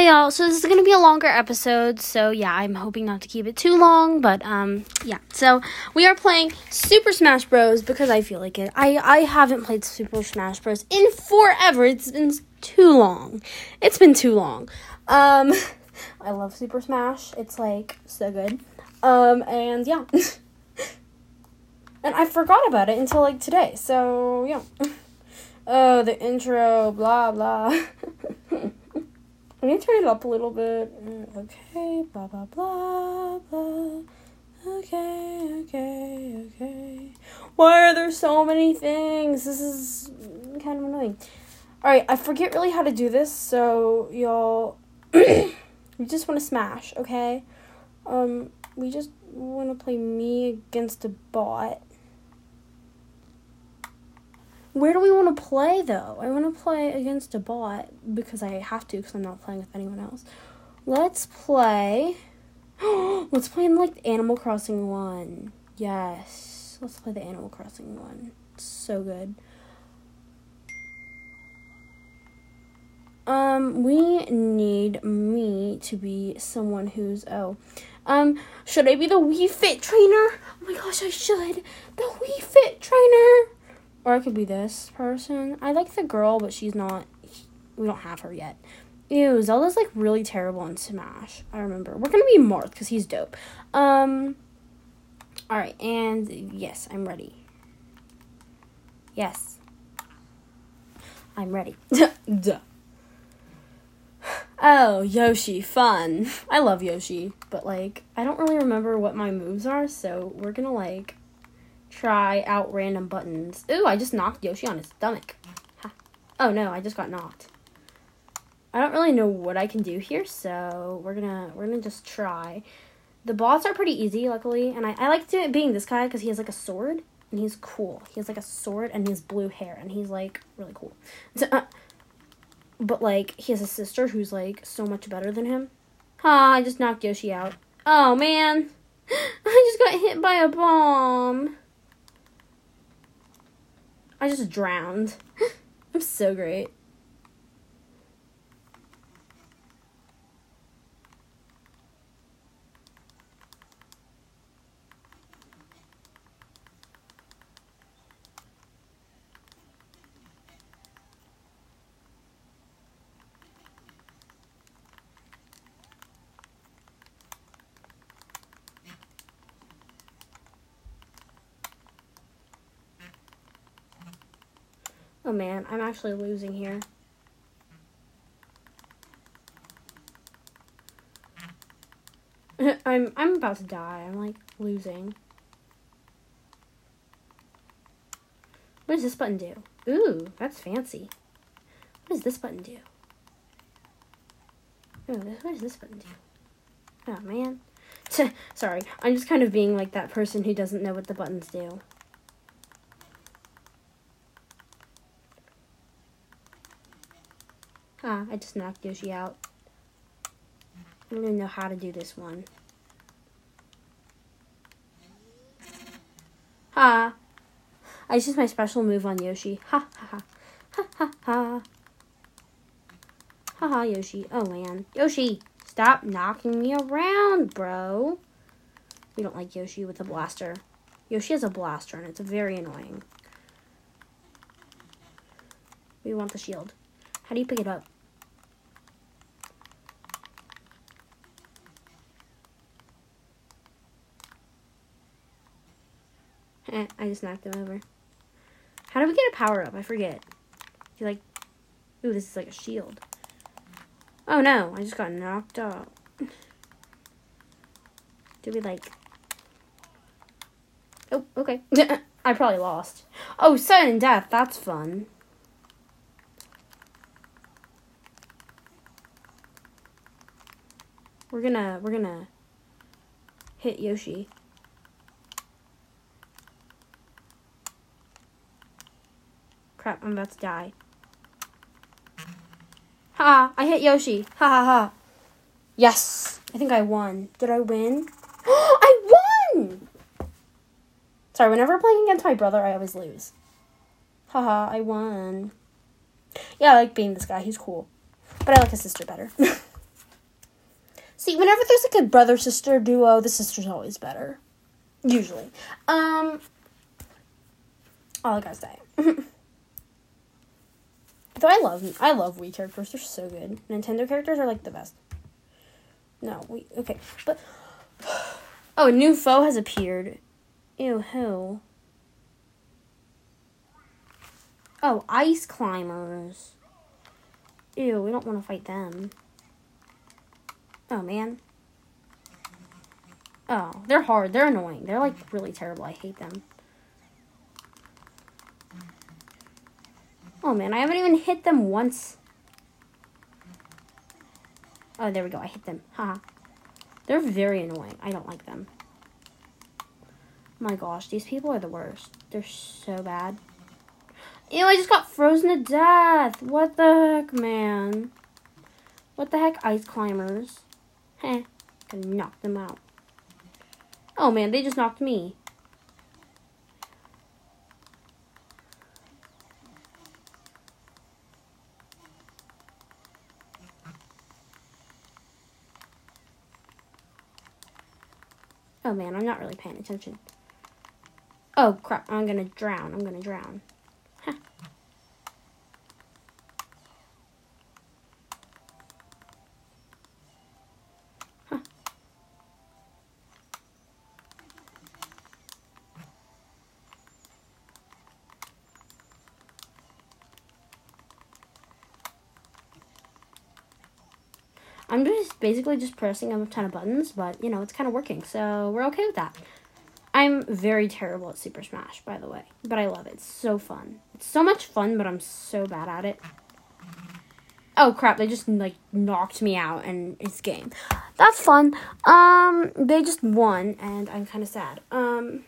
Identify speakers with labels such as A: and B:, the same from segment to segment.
A: Hi y'all. So this is gonna be a longer episode. So yeah, I'm hoping not to keep it too long, but um yeah. So we are playing Super Smash Bros. because I feel like it. I I haven't played Super Smash Bros. in forever. It's been too long. It's been too long. Um, I love Super Smash. It's like so good. Um and yeah. and I forgot about it until like today. So yeah. Oh, the intro, blah blah. Need to turn it up a little bit. Mm, Okay, blah blah blah blah. Okay, okay, okay. Why are there so many things? This is kind of annoying. Alright, I forget really how to do this, so y'all we just wanna smash, okay? Um, we just wanna play me against a bot. Where do we want to play though? I want to play against a bot because I have to because I'm not playing with anyone else. Let's play. Let's play in like Animal Crossing one. Yes, let's play the Animal Crossing one. It's so good. Um, we need me to be someone who's oh, um, should I be the Wii Fit trainer? Oh my gosh, I should. The Wii Fit trainer. Or it could be this person. I like the girl, but she's not. We don't have her yet. Ew, Zelda's like really terrible in Smash. I remember. We're gonna be Marth because he's dope. Um. All right, and yes, I'm ready. Yes, I'm ready. Duh. Oh, Yoshi, fun. I love Yoshi, but like I don't really remember what my moves are, so we're gonna like try out random buttons. Ooh, I just knocked Yoshi on his stomach. Ha. Oh no, I just got knocked. I don't really know what I can do here, so we're gonna we're gonna just try. The boss are pretty easy, luckily, and I, I like to being this guy because he has like a sword and he's cool. He has like a sword and he has blue hair and he's like really cool. So, uh, but like he has a sister who's like so much better than him. Ah, I just knocked Yoshi out. Oh man, I just got hit by a bomb. I just drowned. I'm so great. Oh man, I'm actually losing here. I'm I'm about to die. I'm like losing. What does this button do? Ooh, that's fancy. What does this button do? Ooh, what does this button do? Oh man. Sorry, I'm just kind of being like that person who doesn't know what the buttons do. Ah, I just knocked Yoshi out. I don't even know how to do this one. Ha! I just my special move on Yoshi. Ha ha ha. Ha ha ha. Ha ha, Yoshi. Oh man. Yoshi! Stop knocking me around, bro. We don't like Yoshi with a blaster. Yoshi has a blaster and it's very annoying. We want the shield. How do you pick it up? I just knocked him over. How do we get a power up? I forget. You like, ooh, this is like a shield. Oh no, I just got knocked out. Do we like? Oh, okay. I probably lost. Oh, sudden death. That's fun. We're gonna we're gonna hit Yoshi. Crap, I'm about to die. Ha! I hit Yoshi. Ha ha ha. Yes! I think I won. Did I win? I won! Sorry, whenever I'm playing against my brother, I always lose. Haha, I won. Yeah, I like being this guy. He's cool. But I like his sister better. See, whenever there's like a brother sister duo, the sister's always better. Usually. Um all I gotta say. Though I love I love Wii characters, they're so good. Nintendo characters are like the best. No, we okay, but oh, a new foe has appeared. Ew, who? Oh, ice climbers. Ew, we don't want to fight them. Oh man. Oh, they're hard. They're annoying. They're like really terrible. I hate them. Oh man, I haven't even hit them once. Oh, there we go. I hit them. Haha. They're very annoying. I don't like them. My gosh, these people are the worst. They're so bad. Ew, I just got frozen to death. What the heck, man? What the heck, ice climbers? Heh, can knock them out. Oh man, they just knocked me. Oh man, I'm not really paying attention. Oh crap, I'm gonna drown. I'm gonna drown. I'm just basically just pressing a ton of buttons, but you know, it's kind of working, so we're okay with that. I'm very terrible at Super Smash, by the way, but I love it. It's so fun. It's so much fun, but I'm so bad at it. Oh crap, they just like knocked me out and it's game. That's fun. Um they just won and I'm kind of sad. Um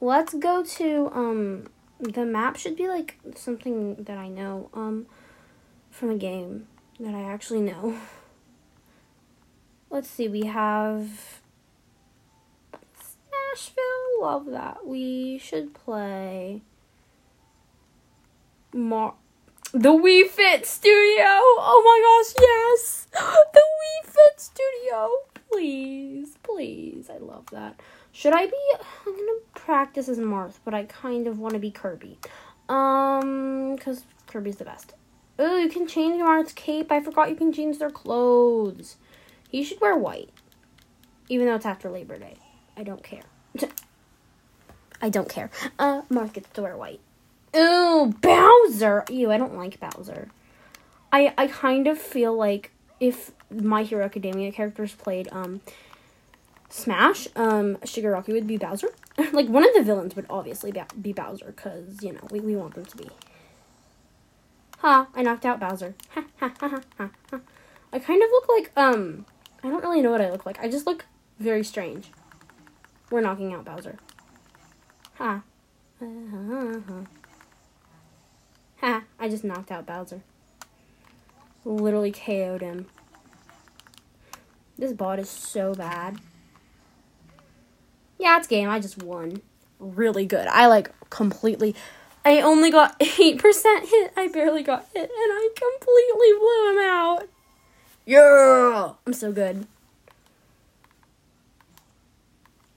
A: Let's go to um the map should be like something that I know um from a game that I actually know. Let's see, we have Smashville. Love that. We should play Mar the Wii Fit Studio. Oh my gosh, yes. The Wii Fit Studio. Please, please. I love that. Should I be I'm to practice as Marth, but I kind of want to be Kirby. Um cuz Kirby's the best. Oh, you can change Marth's cape. I forgot you can change their clothes. He should wear white. Even though it's after Labor Day. I don't care. I don't care. Uh, Marth gets to wear white. Ooh, Bowser! Ew, I don't like Bowser. I I kind of feel like if My Hero Academia characters played um Smash, um Shigaraki would be Bowser. like one of the villains would obviously be Bowser cuz you know, we, we want them to be. Ha, I knocked out Bowser. Ha ha ha ha ha. I kind of look like um I don't really know what I look like. I just look very strange. We're knocking out Bowser. Ha. Ha. Ha. I just knocked out Bowser. Literally KO'd him. This bot is so bad. Yeah, it's game. I just won. Really good. I like completely. I only got 8% hit. I barely got hit. And I completely blew him out. Yeah. I'm so good.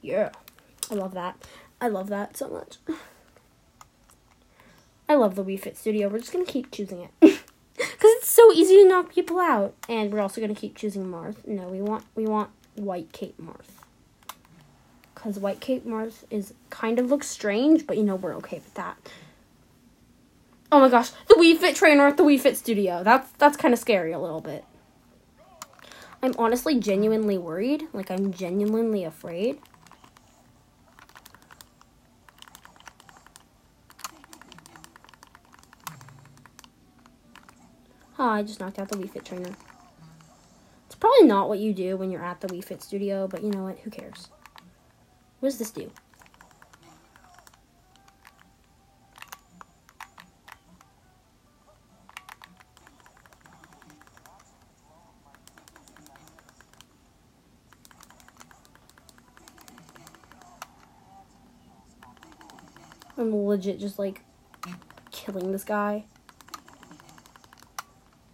A: Yeah. I love that. I love that so much. I love the Wii Fit Studio. We're just going to keep choosing it. Because it's so easy to knock people out. And we're also going to keep choosing Marth. No, we want we want White Cape Marth. Because White Cape Marth is kind of looks strange, but you know, we're okay with that. Oh my gosh, the Wii Fit trainer at the Wii Fit Studio. That's that's kind of scary a little bit. I'm honestly genuinely worried. Like I'm genuinely afraid. Oh, I just knocked out the Wii Fit trainer. It's probably not what you do when you're at the Wii Fit studio, but you know what? Who cares? What does this do? Legit just like killing this guy.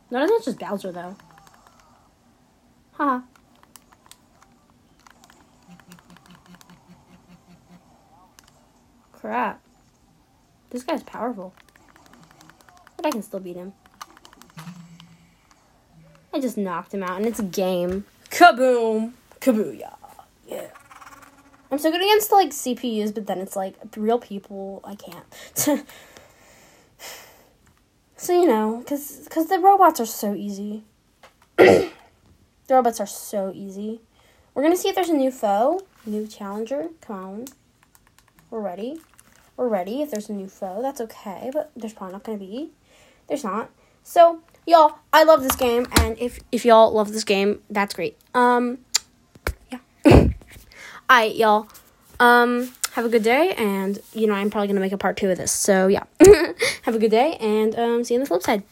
A: Not as much as Bowser, though. Haha. Crap. This guy's powerful. But I can still beat him. I just knocked him out, and it's a game. Kaboom! Kabooyah! Yeah. I'm so good against like CPUs, but then it's like real people. I can't. so you know, cause cause the robots are so easy. the robots are so easy. We're gonna see if there's a new foe, new challenger. Come on, we're ready. We're ready. If there's a new foe, that's okay, but there's probably not gonna be. There's not. So y'all, I love this game, and if if y'all love this game, that's great. Um. Alright, y'all. Um, have a good day, and you know I'm probably gonna make a part two of this. So yeah, have a good day, and um, see you on the flip side.